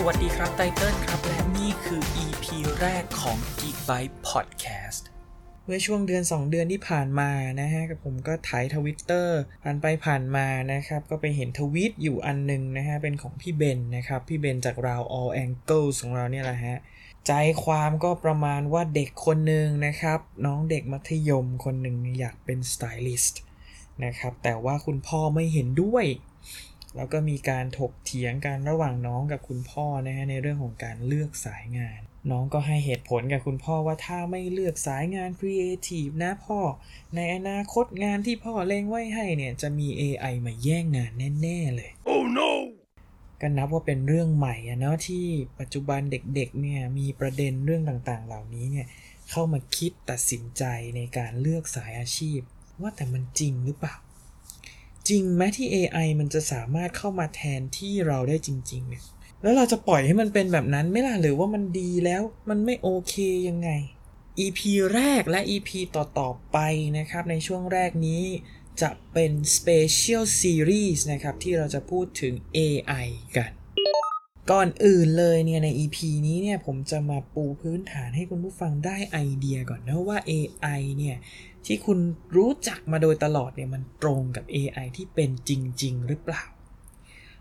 สวัสดีครับไตเติ้ลครับ และนี่คือ EP แรกของ Geek Byte Podcast เมื่อช่วงเดือน 2 เดือนที่ผ่านมานะฮะกับผมก็ถ่ายทวิตเตอร์ผ่านไปผ่านมานะครับ ก็ไปเห็นทวิตอยู่อันหนึ่งนะฮะ เป็นของพี่เบนนะครับ พี่เบนจากราว All Angles ของเราเนี่ยแหละฮะ ใจความก็ประมาณว่าเด็กคนหนึ่งนะครับ น้องเด็กมัธยมคนหนึ่งอยากเป็นสไตลิสต์นะครับแต่ว่าคุณพ่อไม่เห็นด้วย แล้วก็มีการถกเถียงกันระหว่างน้องกับคุณพ่อนะฮะในเรื่องของการเลือกสายงาน น้องก็ให้เหตุผลกับคุณพ่อว่าถ้าไม่เลือกสายงานครีเอทีฟนะพ่อ ในอนาคตงานที่พ่อเล็งไว้ให้เนี่ย จะมี AI มาแย่งงานแน่ ๆ เลย Oh no! ก็นับว่าเป็นเรื่องใหม่อะเนาะที่ปัจจุบันเด็กๆเนี่ยมีประเด็นเรื่องต่างๆ เหล่านี้เนี่ยเข้ามาคิดตัดสินใจในการเลือกสายอาชีพ ว่าแต่มันจริงหรือเปล่า จริงไหมที่ AI มันจะสามารถเข้ามาแทนที่เราได้จริงๆเนี่ยแล้วเราจะปล่อยให้มันเป็นแบบนั้นไหม่ล่ะหรือว่ามันดีแล้วมันไม่โอเคยังไง EP แรกและ EP ต่อๆไปนะครับ ในช่วงแรกนี้จะเป็น Special Series นะครับ ที่เราจะพูดถึง AI กัน ก่อนอื่นเลยเนี่ยใน EP นี้เนี่ยผมจะมาปูพื้นฐานให้คุณผู้ฟังได้ไอเดียก่อนนะว่า AI เนี่ยที่คุณรู้จักมาโดยตลอดเนี่ยมันตรงกับ AI ที่เป็นจริง ๆ หรือเปล่า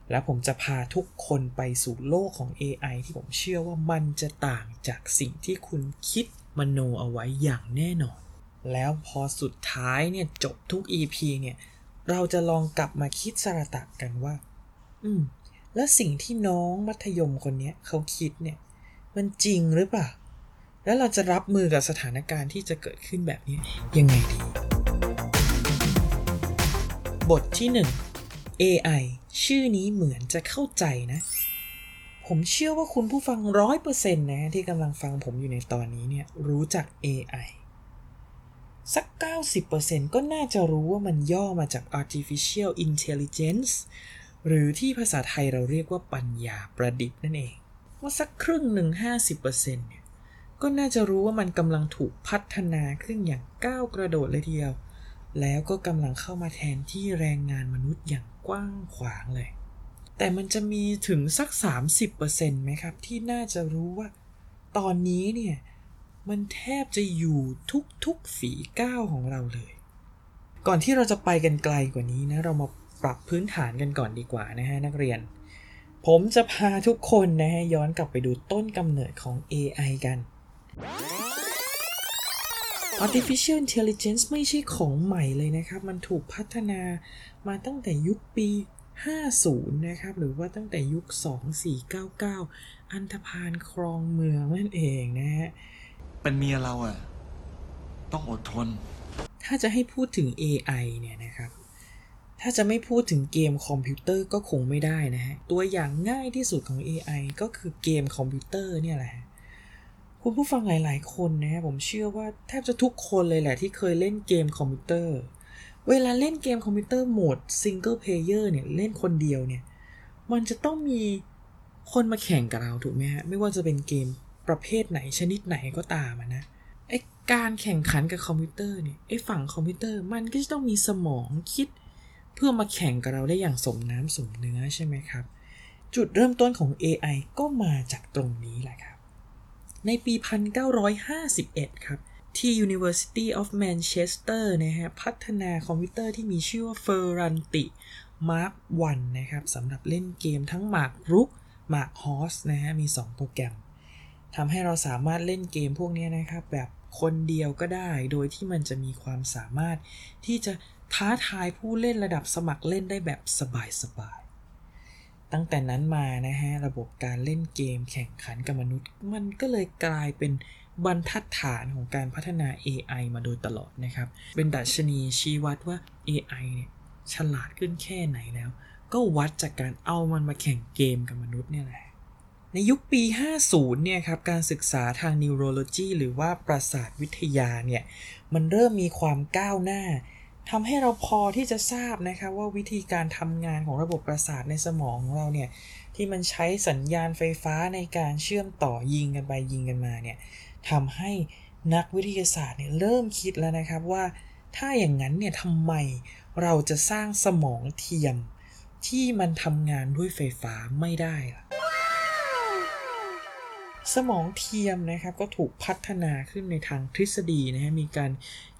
แล้วผมจะพาทุกคนไปสู่โลกของ AI ที่ผมเชื่อว่ามันจะต่างจากสิ่งที่คุณคิดมโนเอาไว้อย่างแน่นอน แล้วพอสุดท้ายเนี่ยจบทุก EP เนี่ยเราจะลองกลับมาคิดสระตักกันว่า อืม แล้วสิ่งที่น้องมัธยมคนนี้เขาคิดเนี่ยมันจริงหรือเปล่า แล้วเราจะรับมือกับสถานการณ์ที่จะเกิดขึ้นแบบนี้ยังไงดี บทที่ 1 AI ชื่อนี้เหมือนจะเข้าใจนะ ผมเชื่อว่าคุณผู้ฟังร้อยเปอร์เซ็นต์นะที่กำลังฟังผมอยู่ในตอนนี้เนี่ยรู้จัก AI สัก 90%ก็น่าจะรู้ว่ามันย่อมาจาก artificial intelligence หรือที่ภาษาไทยเราเรียกว่าปัญญาประดิษฐ์นั่นเอง ว่าสักครึ่งหนึ่ง50%เนี่ยก็น่าจะรู้ว่ามันกำลังถูกพัฒนาขึ้นอย่างก้าวกระโดดเลยทีเดียว แล้วก็กำลังเข้ามาแทนที่แรงงานมนุษย์อย่างกว้างขวางเลย แต่มันจะมีถึงสัก 30%ไหมครับ ที่น่าจะรู้ว่า ตอนนี้เนี่ยมันแทบจะอยู่ทุกๆฝีก้าวของเราเลย ก่อนที่เราจะไปกันไกลกว่านี้นะ เรามา ปรับพื้นฐานกันก่อนดีกว่านะฮะนักเรียน ผมจะพาทุกคนนะฮะย้อนกลับไปดูต้นกำเนิดของ AI กัน Artificial Intelligence ไม่ใช่ของใหม่เลยนะครับ มันถูกพัฒนามาตั้งแต่ยุคปี 50 นะครับ หรือว่าตั้งแต่ยุค 2499 อันธพาลครองเมืองนั่นเองนะฮะ เป็นเมียเราอะต้องอดทน ถ้าจะให้พูดถึง AI เนี่ยนะครับ ถ้าจะไม่พูดถึงเกมคอมพิวเตอร์ก็คงไม่ได้นะฮะ ตัวอย่างง่ายที่สุดของ AI ก็คือเกมคอมพิวเตอร์เนี่ยแหละคุณผู้ฟังหลาย ๆ คนนะผมเชื่อว่าแทบจะทุกคนเลยแหละที่เคยเล่นเกมคอมพิวเตอร์ เวลาเล่นเกมคอมพิวเตอร์โหมด single player เนี่ยเล่นคนเดียวเนี่ย มันจะต้องมีคนมาแข่งกับเราถูกไหมฮะ ไม่ว่าจะเป็นเกมประเภทไหนชนิดไหนก็ตามนะไอการแข่งขันกับคอมพิวเตอร์เนี่ยไอฝั่งคอมพิวเตอร์มันก็จะต้องมีสมองคิด เพื่อมาแข่งกับเราได้อย่างสมน้ำสมเนื้อใช่ไหมครับ จุดเริ่มต้นของ AI ก็มาจากตรงนี้แหละครับ ในปี 1951 ครับ ที่ University of Manchester นะฮะพัฒนาคอมพิวเตอร์ที่มีชื่อว่า Ferranti Mark 1 นะครับสำหรับเล่นเกมทั้ง หมากรุก Mark Horse นะฮะมี 2 โปรแกรมทำให้เราสามารถเล่นเกมพวกนี้นะครับ แบบคนเดียวก็ได้ โดยที่มันจะมีความสามารถที่จะ ท้าทายผู้เล่นระดับสมัครเล่นได้แบบสบายๆ ตั้งแต่นั้นมานะฮะ ระบบการเล่นเกมแข่งขันกับมนุษย์ มันก็เลยกลายเป็นบรรทัดฐานของการพัฒนา AI มาโดยตลอดนะครับ เป็นดัชนีชี้วัดว่า AI เนี่ยฉลาดขึ้นแค่ไหนแล้ว ก็วัดจากการเอามันมาแข่งเกมกับมนุษย์เนี่ยแหละ ในยุคปี 50 เนี่ยครับ การศึกษาทาง neurology หรือว่าประสาทวิทยาเนี่ย มันเริ่มมีความก้าวหน้า ทำให้เราพอที่จะทราบนะครับว่าวิธีการทำงานของระบบประสาทในสมองของเราเนี่ยที่มันใช้สัญญาณไฟฟ้าในการเชื่อมต่อยิงกันไปยิงกันมาเนี่ยทำให้นักวิทยาศาสตร์เนี่ยเริ่มคิดแล้วนะครับว่า ถ้าอย่างนั้นเนี่ยทำไมเราจะสร้างสมองเทียมที่มันทำงานด้วยไฟฟ้าไม่ได้ล่ะ สมองเทียมนะครับก็ถูกพัฒนาขึ้นในทางทฤษฎีนะฮะมีการ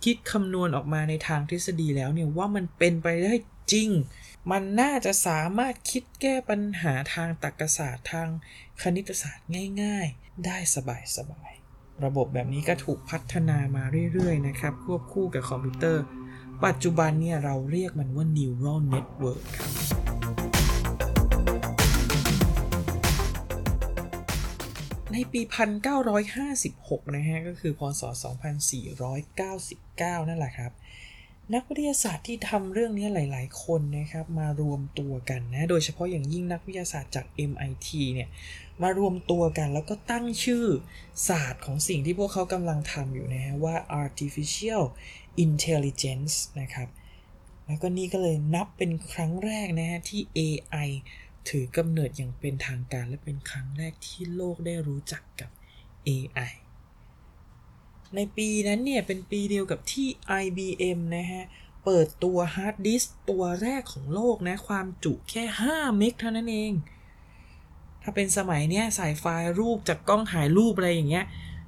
คิดคำนวณออกมาในทางทฤษฎีแล้วเนี่ยว่ามันเป็นไปได้จริง มันน่าจะสามารถคิดแก้ปัญหาทางตรรกศาสตร์ทางคณิตศาสตร์ง่าย ๆ ได้สบายๆระบบแบบนี้ก็ถูกพัฒนามาเรื่อยๆนะครับควบคู่กับคอมพิวเตอร์ ปัจจุบันเนี่ยเราเรียกมันว่า neural network ครับ ในปี 1956 นะฮะ ก็คือพศ 2499 นั่นแหละครับ นักวิทยาศาสตร์ที่ทำเรื่องนี้หลาย ๆ คนนะครับ มารวมตัวกันนะ โดยเฉพาะอย่างยิ่งนักวิทยาศาสตร์จาก MIT เนี่ย มารวมตัวกันแล้วก็ตั้งชื่อศาสตร์ของสิ่งที่พวกเขากำลังทำอยู่นะฮะ ว่า artificial intelligence นะครับ แล้วก็นี่ก็เลยนับเป็นครั้งแรกนะฮะที่ AI ถือกำเนิดอย่างเป็นทางการและเป็นครั้งแรกที่โลกได้รู้จักกับ AI ในปีนั้นเนี่ย เป็นปีเดียวกับที่ IBM นะฮะ เปิดตัวฮาร์ดดิสตัวแรกของโลกนะ ความจุแค่ 5 เมกเท่านั้นเอง ถ้าเป็นสมัยเนี้ยใส่ไฟล์รูปจากกล้องถ่ายรูปอะไรอย่างเงี้ย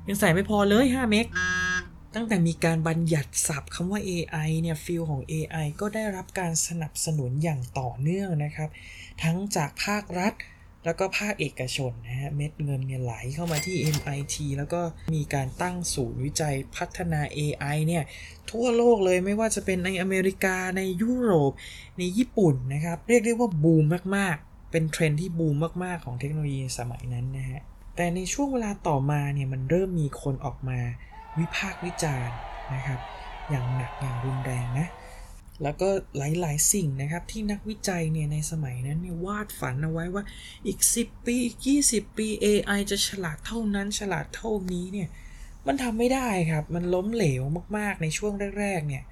ยังใส่ไม่พอเลย 5 เมก ตั้งแต่มีการบัญญัติศัพท์คำว่า AI เนี่ยฟิลของ AI ก็ได้รับการสนับสนุนอย่างต่อเนื่องนะครับ ทั้งจากภาครัฐ แล้วก็ภาคเอกชนนะฮะเม็ดเงินเนี่ยไหลเข้ามาที่ MIT แล้วก็มีการตั้งศูนย์วิจัยพัฒนา AI เนี่ยทั่วโลกเลยไม่ว่าจะเป็นในอเมริกาในยุโรป ในญี่ปุ่นนะครับ เรียกได้ว่าบูมมากๆ เป็นเทรนที่บูมมากๆของเทคโนโลยีสมัยนั้นนะฮะแต่ในช่วงเวลาต่อมาเนี่ยมันเริ่มมีคนออกมา วิพากษ์วิจารณ์นะครับ อย่างหนักอย่างรุนแรงนะแล้วก็หลายๆ สิ่งนะครับที่นักวิจัยเนี่ยในสมัยนั้นเนี่ยวาดฝันเอาไว้ว่าอีก 10 ปีอีก 20 ปี AI จะฉลาดเท่านั้นฉลาดเท่านี้เนี่ยมันทำไม่ได้ครับ มันล้มเหลวมากๆในช่วงแรกๆเนี่ย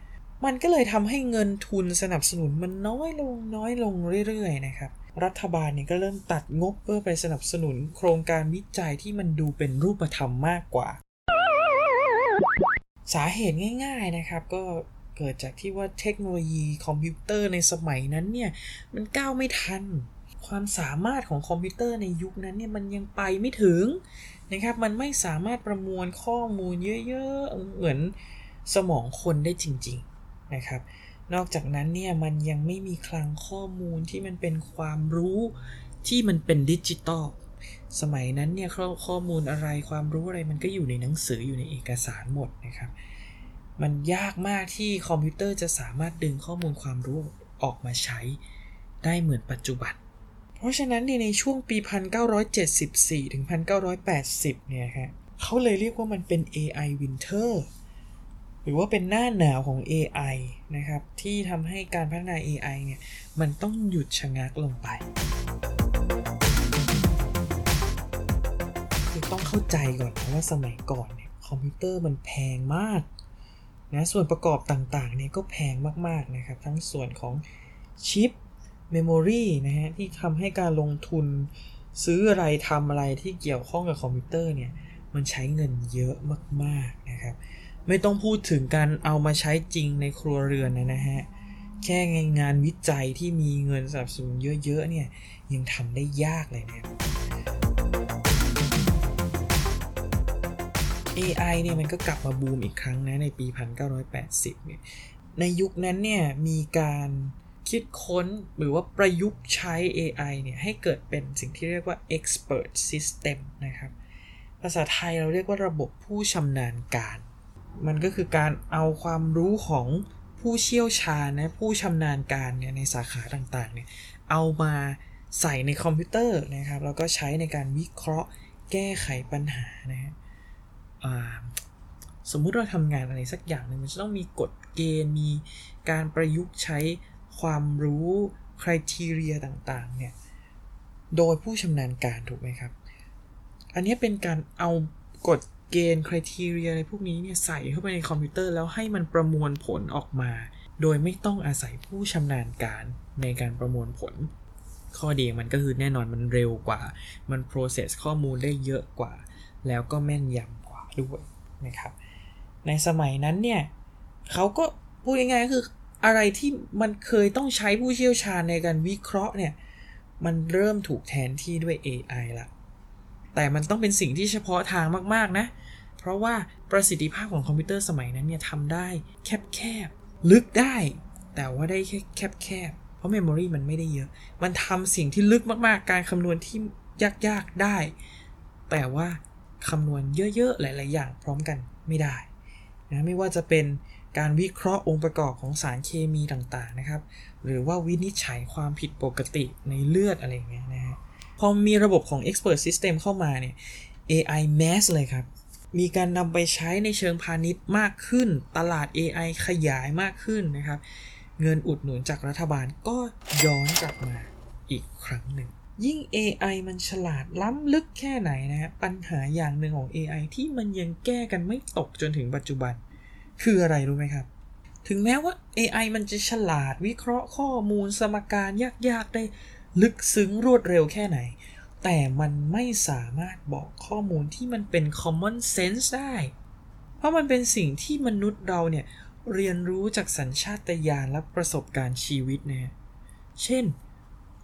มันก็เลยทำให้เงินทุนสนับสนุนมันน้อยลงน้อยลงเรื่อยๆนะครับรัฐบาลเนี่ยก็เริ่มตัดงบเพื่อไปสนับสนุนโครงการวิจัยที่มันดูเป็นรูปธรรมมากกว่า สาเหตุง่าย ๆนะครับ ก็เกิดจากที่ว่าเทคโนโลยีคอมพิวเตอร์ในสมัยนั้นเนี่ย มันก้าวไม่ทัน ความสามารถของคอมพิวเตอร์ในยุคนั้นเนี่ย มันยังไปไม่ถึงนะครับ มันไม่สามารถประมวลข้อมูลเยอะๆ เหมือนสมองคนได้จริง ๆนะครับ นอกจากนั้นเนี่ย มันยังไม่มีคลังข้อมูลที่มันเป็นความรู้ที่มันเป็นดิจิตอล สมัยนั้นเนี่ยข้อมูลอะไรความรู้อะไรมันก็อยู่ในหนังสืออยู่ในเอกสารหมดนะครับ มันยากมากที่คอมพิวเตอร์จะสามารถดึงข้อมูลความรู้ออกมาใช้ได้เหมือนปัจจุบัน เพราะฉะนั้นในช่วงปี 1974 ถึง 1980 เนี่ยครับเขาเลยเรียกว่ามันเป็น AI Winter หรือว่าเป็นหน้าหนาวของ AI นะครับ ที่ทำให้การพัฒนา AI เนี่ย มันต้องหยุดชะงักลงไป ต้องเข้าใจก่อนนะว่าสมัยก่อนเนี่ยคอมพิวเตอร์มันแพงมากนะส่วนประกอบต่างๆเนี่ยก็แพงมากๆนะครับ ทั้งส่วนของชิป memory นะฮะที่ทำให้การลงทุนซื้ออะไรทำอะไรที่เกี่ยวข้องกับคอมพิวเตอร์เนี่ยมันใช้เงินเยอะมากๆนะครับ ไม่ต้องพูดถึงการเอามาใช้จริงในครัวเรือนนะฮะแค่งานวิจัยที่มีเงินสนับสนุนเยอะๆเนี่ยยังทำได้ยากเลยนะครับ AI เนี่ยมันก็กลับมาบูมอีกครั้งนะในปี 1980 เนี่ย ในยุคนั้นเนี่ยมีการคิดค้นหรือว่าประยุกต์ใช้ AI เนี่ยให้เกิดเป็นสิ่งที่เรียกว่า expert system นะครับ ภาษาไทยเราเรียกว่าระบบผู้ชำนาญการ มันก็คือการเอาความรู้ของผู้เชี่ยวชาญนะผู้ชำนาญการเนี่ยในสาขาต่างๆเนี่ยเอามาใส่ในคอมพิวเตอร์นะครับแล้วก็ใช้ในการวิเคราะห์แก้ไขปัญหานะฮะ สมมุติเราทำงานอะไรสักอย่างหนึ่งมันจะต้องมีกฎเกณฑ์มีการประยุกต์ใช้ความรู้คุณทีเรียต่างๆเนี่ยโดยผู้ชำนาญการถูกไหมครับ อันนี้เป็นการเอากฎเกณฑ์คุณทีเรียอะไรพวกนี้เนี่ยใส่เข้าไปในคอมพิวเตอร์แล้วให้มันประมวลผลออกมา โดยไม่ต้องอาศัยผู้ชำนาญการในการประมวลผล ข้อดีมันก็คือแน่นอนมันเร็วกว่า มัน process ข้อมูลได้เยอะกว่า แล้วก็แม่นยำ ด้วยนะครับ ในสมัยนั้นเนี่ยเขาก็พูดง่ายๆคืออะไรที่มันเคยต้องใช้ผู้เชี่ยวชาญในการวิเคราะห์เนี่ย มันเริ่มถูกแทนที่ด้วย AI ละ แต่มันต้องเป็นสิ่งที่เฉพาะทางมากๆนะ เพราะว่าประสิทธิภาพของคอมพิวเตอร์สมัยนั้นเนี่ยทำได้แคบๆ ลึกได้ แต่ว่าได้แค่แคบๆ เพราะเมมโมรีมันไม่ได้เยอะ มันทำสิ่งที่ลึกมากๆ การคำนวณที่ยากๆ ได้ แต่ว่า คำนวณเยอะๆ หลาย ๆ อย่างพร้อมกันไม่ได้นะไม่ว่าจะเป็นการวิเคราะห์องค์ประกอบของสารเคมีต่างๆนะครับ หรือว่าวินิจฉัยความผิดปกติในเลือดอะไรเงี้ยนะฮะพอมีระบบของ Expert System เข้ามาเนี่ย AI Mass เลยครับ มีการนำไปใช้ในเชิงพาณิชย์มากขึ้น ตลาด AI ขยายมากขึ้นนะครับ เงินอุดหนุนจากรัฐบาลก็ย้อนกลับมาอีกครั้งหนึ่ง ยิ่ง AI มันฉลาดล้ำลึกแค่ไหนนะฮะปัญหาอย่างหนึ่งของ AI ที่มันยังแก้กันไม่ตกจนถึงปัจจุบัน คืออะไรรู้ไหมครับ ถึงแม้ว่า AI มันจะฉลาดวิเคราะห์ข้อมูลสมการยาก ๆ ได้ลึกซึ้งรวดเร็วแค่ไหน แต่มันไม่สามารถบอกข้อมูลที่มันเป็น common sense ได้ เพราะมันเป็นสิ่งที่มนุษย์เราเนี่ยเรียนรู้จากสัญชาตญาณและประสบการณ์ชีวิตนะเช่น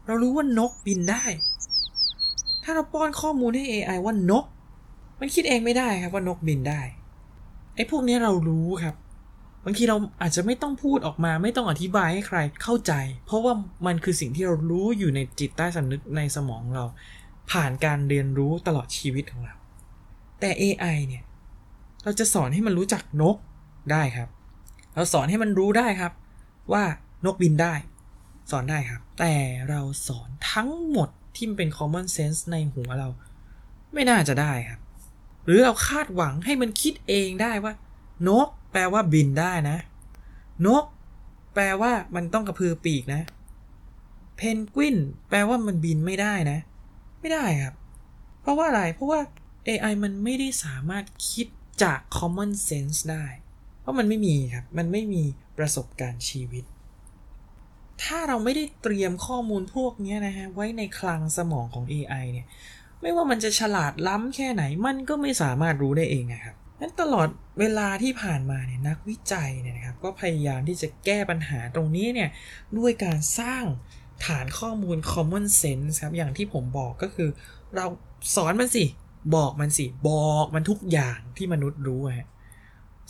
เรารู้ว่านกบินได้ ถ้าเราป้อนข้อมูลให้ AI ว่านก มันคิดเองไม่ได้ครับว่านกบินได้ไอ้พวกนี้เรารู้ครับบางทีเราอาจจะไม่ต้องพูดออกมาไม่ต้องอธิบายให้ใครเข้าใจ เพราะว่ามันคือสิ่งที่เรารู้อยู่ในจิตใต้สำนึกในสมองเรา ผ่านการเรียนรู้ตลอดชีวิตของเรา แต่ AI เนี่ย เราจะสอนให้มันรู้จักนกได้ครับ เราสอนให้มันรู้ได้ครับ ว่านกบินได้ สอนได้ครับ แต่เราสอนทั้งหมดที่มันเป็น common sense ในหัวเรา ไม่น่าจะได้ครับ หรือเราคาดหวังให้มันคิดเองได้ว่า นก แปลว่าบินได้นะ นก แปลว่ามันต้องกระพือปีกนะ เพนกวินแปลว่ามันบินไม่ได้นะ ไม่ได้ครับ เพราะว่าอะไร เพราะว่า AI มันไม่ได้สามารถคิดจาก common sense ได้ เพราะมันไม่มีครับ มันไม่มีประสบการณ์ชีวิต ถ้าเราไม่ได้เตรียมข้อมูลพวกนี้นะฮะ ไว้ในคลังสมองของ AI เนี่ย ไม่ว่ามันจะฉลาดล้ำแค่ไหน มันก็ไม่สามารถรู้ได้เองนะครับนั้นตลอดเวลาที่ผ่านมาเนี่ยนักวิจัยเนี่ยนะครับ ก็พยายามที่จะแก้ปัญหาตรงนี้เนี่ย ด้วยการสร้างฐานข้อมูล common sense ครับ อย่างที่ผมบอกก็คือ เราสอนมันสิ บอกมันสิ บอกมันทุกอย่างที่มนุษย์รู้ฮะ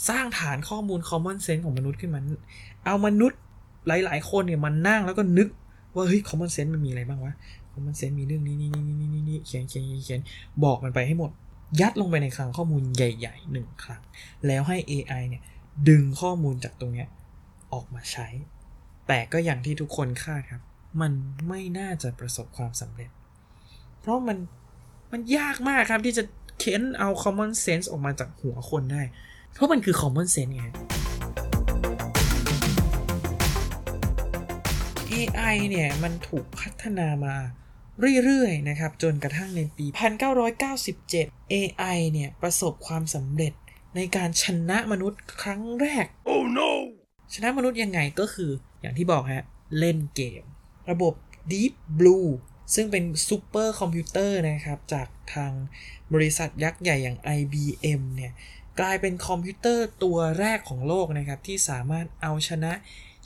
สร้างฐานข้อมูล common sense ของมนุษย์ขึ้นมา เอามนุษย์ หลาย ๆ คนเนี่ยมันนั่งแล้วก็นึกว่าเฮ้ย common sense มันมีอะไรบ้างวะ common sense มีเรื่องนี้นี่นี่นี่นี่นี่เขียนเขียนเขียนบอกมันไปให้หมด ยัดลงไปในคลังข้อมูลใหญ่ๆหนึ่งครั้ง แล้วให้ AI เนี่ยดึงข้อมูลจากตรงเนี้ยออกมาใช้ แต่ก็อย่างที่ทุกคนคาดครับ มันไม่น่าจะประสบความสำเร็จ เพราะมันมันยากมากครับที่จะเค้นเอา common sense ออกมาจากหัวคนได้ เพราะมันคือ common sense ไง AI เนี่ยมันถูกพัฒนามาเรื่อยๆนะครับจนกระทั่งในปี 1997 AI เนี่ยประสบความสำเร็จในการชนะมนุษย์ครั้งแรก Oh no ชนะมนุษย์ยังไงก็คืออย่างที่บอกฮะ เล่นเกม ระบบ Deep Blue ซึ่งเป็นซูเปอร์คอมพิวเตอร์นะครับ จากทางบริษัทยักษ์ใหญ่อย่าง IBM เนี่ยกลายเป็นคอมพิวเตอร์ตัวแรกของโลกนะครับ ที่สามารถเอาชนะ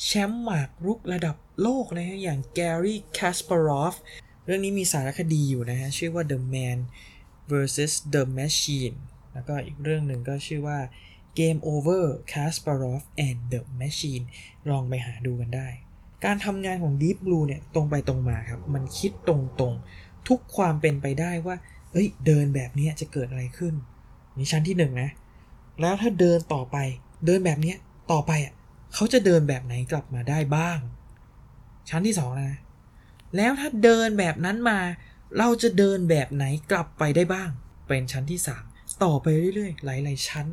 แชมป์หมากรุกระดับ โลกนะฮะ อย่าง Garry Kasparov เรื่องนี้มีสารคดีอยู่นะฮะ ชื่อว่า The Man vs the Machine แล้วก็อีกเรื่องหนึ่งก็ชื่อว่า Game Over Kasparov and the Machine ลองไปหาดูกันได้ การทำงานของ Deep Blue เนี่ย ตรงไปตรงมาครับ มันคิดตรงๆ ทุกความเป็นไปได้ว่า เอ้ย เดินแบบนี้จะเกิดอะไรขึ้น นี่ชั้นที่หนึ่งนะ แล้วถ้าเดินต่อไป เดินแบบนี้ต่อไปอะ เขาจะเดินแบบไหนกลับมาได้บ้าง ชั้นที่สองนะ แล้วถ้าเดินแบบนั้นมา เราจะเดินแบบไหนกลับไปได้บ้าง เป็นชั้นที่สามต่อไปเรื่อยๆ หลาย ๆ ชั้น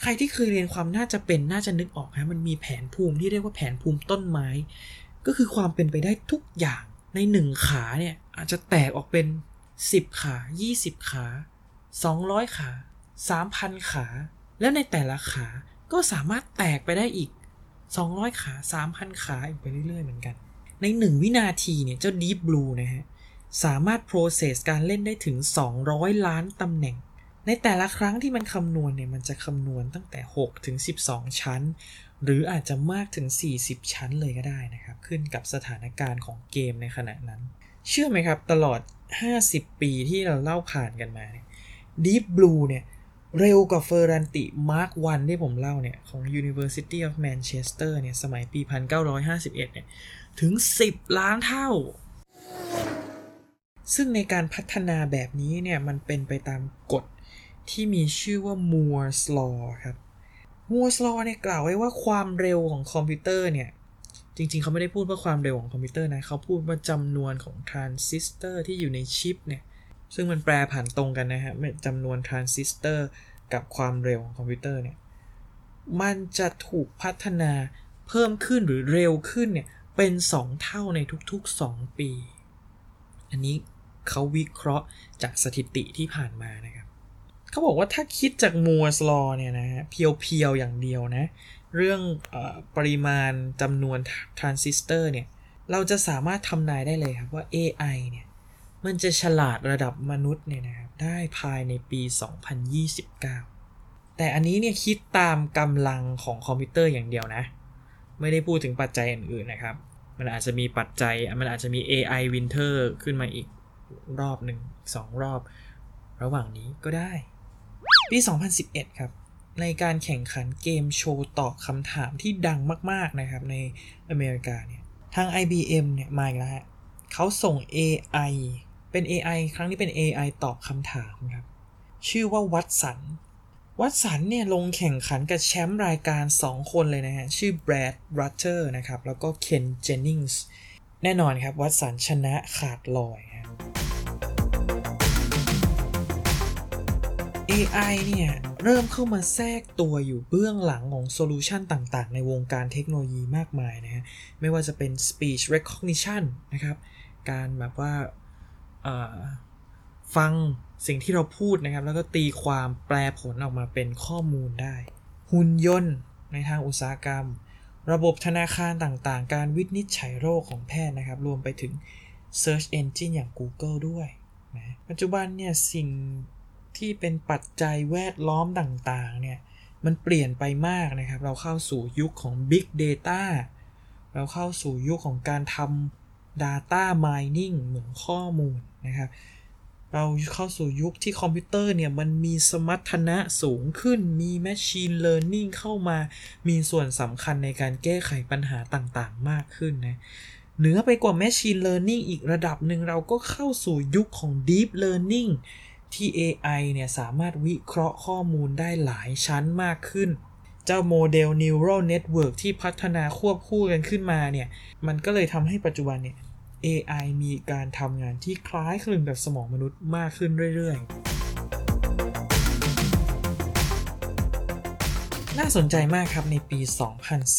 ใครที่เคยเรียนความน่าจะเป็นน่าจะนึกออกฮะมันมีแผนภูมิที่เรียกว่าแผนภูมิต้นไม้ ก็คือความเป็นไปได้ทุกอย่างในหนึ่งขาเนี่ย อาจจะแตกออกเป็น 10 ขา 20 ขา 200 ขา 3,000 ขา แล้วในแต่ละขาก็สามารถแตกไปได้อีก 200 ขา 3,000 ขาอีกไปเรื่อยๆเหมือนกัน ใน 1 วินาทีเนี่ย เจ้า Deep Blue นะฮะ สามารถ process การเล่นได้ถึง 200 ล้านตำแหน่ง ในแต่ละครั้งที่มันคำนวณเนี่ย มันจะคำนวณตั้งแต่ 6 ถึง 12 ชั้น หรืออาจจะมากถึง 40 ชั้นเลยก็ได้นะครับ ขึ้นกับสถานการณ์ของเกมในขณะนั้น เชื่อไหมครับ ตลอด 50 ปีที่เราเล่าผ่านกันมาเนี่ย Deep Blue เนี่ย เร็วกว่า Ferranti Mark 1ที่ผมเล่าเนี่ย ของ University of Manchester เนี่ย สมัยปี 1951 เนี่ย ถึง 10 ล้านเท่า ซึ่งในการพัฒนาแบบนี้เนี่ย มันเป็นไปตามกฎที่มีชื่อว่า Moore's Law ครับ Moore's Law เนี่ย กล่าวไว้ว่าความเร็วของคอมพิวเตอร์เนี่ย จริงๆ เขาไม่ได้พูดว่าความเร็วของคอมพิวเตอร์นะ เขาพูดว่าจำนวนของทรานซิสเตอร์ที่อยู่ในชิปเนี่ย ซึ่งมันแปรผันตรงกันนะฮะจำนวนทรานซิสเตอร์กับความเร็วของคอมพิวเตอร์เนี่ย มันจะถูกพัฒนาเพิ่มขึ้นหรือเร็วขึ้นเนี่ย เป็น 2 เท่าในทุกๆ 2 ปี อันนี้เขาวิเคราะห์จากสถิติที่ผ่านมานะครับ เขาบอกว่าถ้าคิดจาก Moore's Law เนี่ยนะฮะ pure ๆ อย่างเดียวนะ เรื่องอปริมาณจำนวนทรานซิสเตอร์เนี่ย เราจะสามารถทำนายได้เลยครับว่า AI เนี่ย มันจะฉลาดระดับมนุษย์เนี่ยนะครับได้ภายในปี 2029 แต่อันนี้เนี่ยคิดตามกำลังของคอมพิวเตอร์อย่างเดียวนะ ไม่ได้พูดถึงปัจจัยอื่นๆนะครับ มันอาจจะมีปัจจัย มันอาจจะมี AI Winter ขึ้นมาอีกรอบหนึ่งสองรอบ ระหว่างนี้ก็ได้ ปี 2011 ครับ ในการแข่งขันเกมโชว์ตอบคำถามที่ดังมากๆนะครับในอเมริกาเนี่ย ทาง IBM เนี่ยมาอีกแล้วเขาส่ง AI เป็น AI ครั้งนี้เป็น AI ตอบคำถามครับ ชื่อว่าวัตสัน วัตสันเนี่ยลงแข่งขันกับแชมป์รายการ 2 คนเลยนะฮะ ชื่อแบรดรัตเตอร์นะครับ แล้วก็เคนเจนนิงส์แน่นอนครับ วัตสันชนะขาดลอยครับ AI เนี่ย เริ่มเข้ามาแทรกตัวอยู่เบื้องหลังของ solution ต่างๆ ในวงการเทคโนโลยีมากมายนะฮะ ไม่ว่าจะเป็น speech recognition นะครับ การแบบว่า ฟังสิ่งที่เราพูดนะครับ แล้วก็ตีความแปลผลออกมาเป็นข้อมูลได้ หุ่นยนต์ในทางอุตสาหกรรม ระบบธนาคารต่างๆ การวินิจฉัยโรคของแพทย์นะครับ รวมไปถึง Search Engine อย่าง Google ด้วยนะปัจจุบันเนี่ย สิ่งที่เป็นปัจจัยแวดล้อมต่างๆเนี่ยมันเปลี่ยนไปมากนะครับ เราเข้าสู่ยุคของ Big Data เราเข้าสู่ยุคของการทำ Data Mining เหมือนข้อมูล นะครับ เราเข้าสู่ยุคที่คอมพิวเตอร์เนี่ยมันมีสมรรถนะสูงขึ้น มี Machine Learning เข้ามา มีส่วนสำคัญในการแก้ไขปัญหาต่างๆ มากขึ้นนะเหนือไปกว่า Machine Learning อีกระดับหนึ่งเราก็เข้าสู่ยุคของ Deep Learning ที่ AI เนี่ยสามารถวิเคราะห์ข้อมูลได้หลายชั้นมากขึ้น เจ้าโมเดล Neural Network ที่พัฒนาควบคู่กันขึ้นมาเนี่ย มันก็เลยทำให้ปัจจุบันเนี่ย AI มีการทำงานที่คล้ายคลึงกับสมองมนุษย์มากขึ้นเรื่อยๆ น่าสนใจมากครับในปี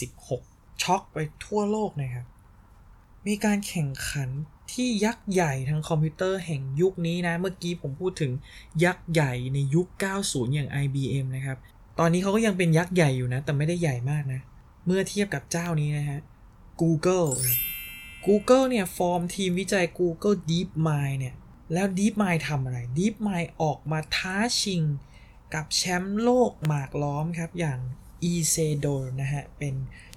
2016 ช็อกไปทั่วโลกนะครับ มีการแข่งขันที่ยักษ์ใหญ่ทางคอมพิวเตอร์แห่งยุคนี้นะ เมื่อกี้ผมพูดถึงยักษ์ใหญ่ในยุค 90 อย่าง IBM นะครับ ตอนนี้เขาก็ยังเป็นยักษ์ใหญ่อยู่นะ แต่ไม่ได้ใหญ่มากนะ เมื่อเทียบกับเจ้านี้นะฮะ Google นะ Google เนี่ย ฟอร์มทีมวิจัย Google DeepMind เนี่ย แล้ว DeepMind ทำอะไร DeepMind ออกมาท้าชิงกับแชมป์โลกหมากล้อมครับ อย่างอีเซโดนะฮะ เป็น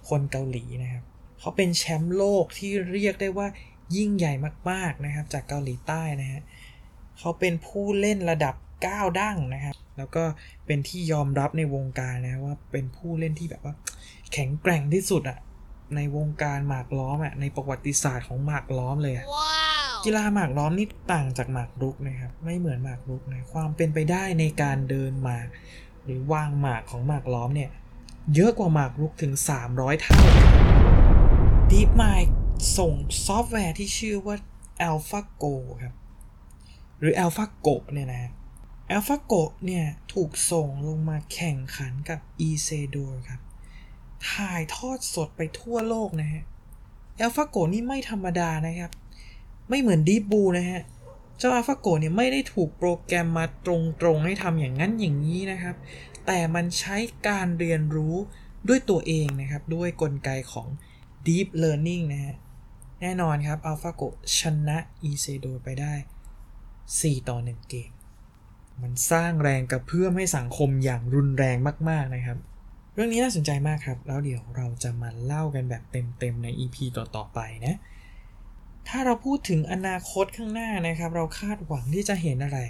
คนเกาหลีนะครับ เขาเป็นแชมป์โลกที่เรียกได้ว่ายิ่งใหญ่มากๆนะครับ จากเกาหลีใต้นะฮะ เขาเป็นผู้เล่นระดับ 9 ดั้งนะครับ แล้วก็เป็นที่ยอมรับในวงการนะว่าเป็นผู้เล่นที่แบบว่า แข็งแกร่งที่สุดอะ ในวงการหมากล้อมอะในประวัติศาสตร์ของหมากล้อมเลย wow. กีฬาหมากล้อมนี่ต่างจากหมากรุกนะครับ ไม่เหมือนหมากรุกนะความเป็นไปได้ในการเดินหมาก หรือวางหมากของหมากล้อมเนี่ย เยอะกว่าหมากรุกถึง 300 เท่า DeepMind ส่งซอฟต์แวร์ที่ชื่อว่า AlphaGo ครับ หรือ AlphaGo เนี่ยนะ AlphaGo เนี่ย ถูกส่งลงมาแข่งขันกับ e c e d o r ครับ ถ่ายทอดสดไปทั่วโลกนะฮะ AlphaGo นี่ไม่ธรรมดานะครับ ไม่เหมือน Deep Blue นะฮะ เจ้า AlphaGo เนี่ยไม่ได้ถูกโปรแกรมมาตรงๆให้ทำอย่างนั้นอย่างนี้นะครับ แต่มันใช้การเรียนรู้ด้วยตัวเองนะครับ ด้วยกลไกของ Deep Learning นะฮะ แน่นอนครับ AlphaGo ชนะ e c e d o ไปได้ 4 ต่อ 1 เกม มันสร้างแรงกระเพื่อมให้สังคมอย่างรุนแรงมาก ๆ นะครับ เรื่องนี้น่าสนใจมากครับ แล้วเดี๋ยวเราจะมาเล่ากันแบบเต็มๆใน EP ต่อๆไปนะ ถ้าเราพูดถึงอนาคตข้างหน้านะครับ เราคาดหวังที่จะเห็นอะไร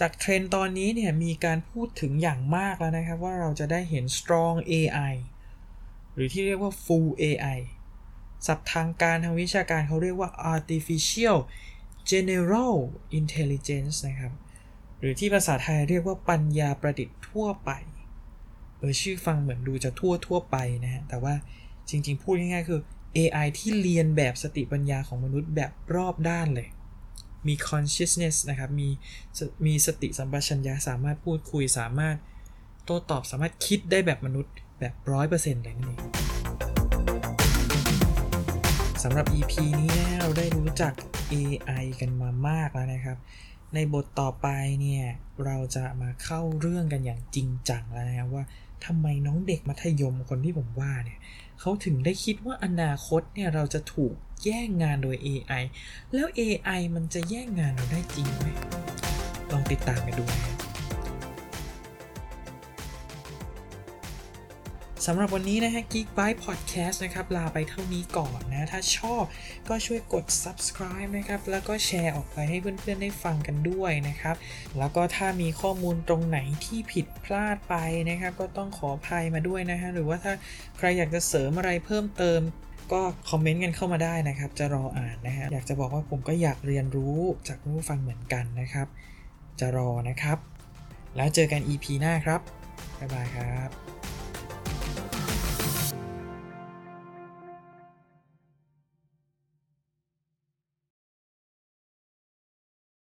จากเทรนด์ตอนนี้เนี่ยมีการพูดถึงอย่างมากแล้วนะครับ ว่าเราจะได้เห็น strong AI หรือที่เรียกว่า full AI ศัพท์ทางการทางวิชาการเขาเรียกว่า artificial general intelligence นะครับ หรือที่ภาษาไทยเรียกว่าปัญญาประดิษฐ์ทั่วไป ออชื่อฟังเหมือนดูจะทั่วทั่วไปนะฮะ แต่ว่าจริง ๆ พูดง่ายๆคือ AI ที่เรียนแบบสติปัญญาของมนุษย์แบบรอบด้านเลย มี consciousness นะครับ มีมีสติสัมปชัญญะสามารถพูดคุยสามารถโต้ตอบสามารถคิดได้แบบมนุษย์แบบร้อยเปอร์เซ็นต์เลยนั่นเองสำหรับ EP นี้นะเราได้รู้จัก AI กันมามากแล้วนะครับ ในบทต่อไปเนี่ย เราจะมาเข้าเรื่องกันอย่างจริงจังแล้วนะครับว่า ทำไมน้องเด็กมัธยมคนที่ผมว่าเนี่ยเขาถึงได้คิดว่าอนาคตเนี่ยเราจะถูกแย่งงานโดย AI แล้ว AI มันจะแย่งงานเราได้จริงไหมลองติดตามกันดูนะ สำหรับวันนี้นะฮะ Geek Byte Podcast นะครับ ลาไปเท่านี้ก่อนนะ ถ้าชอบก็ช่วยกด subscribe นะครับ แล้วก็แชร์ออกไปให้เพื่อนๆ ได้ฟังกันด้วยนะครับ แล้วก็ถ้ามีข้อมูลตรงไหนที่ผิดพลาดไปนะครับ ก็ต้องขออภัยมาด้วยนะฮะ หรือว่าถ้าใครอยากจะเสริมอะไรเพิ่มเติมก็คอมเมนต์กันเข้ามาได้นะครับ จะรออ่านนะฮะ อยากจะบอกว่าผมก็อยากเรียนรู้จากผู้ฟังเหมือนกันนะครับ จะรอนะครับ แล้วเจอกัน EP หน้าครับ บ๊ายบายครับ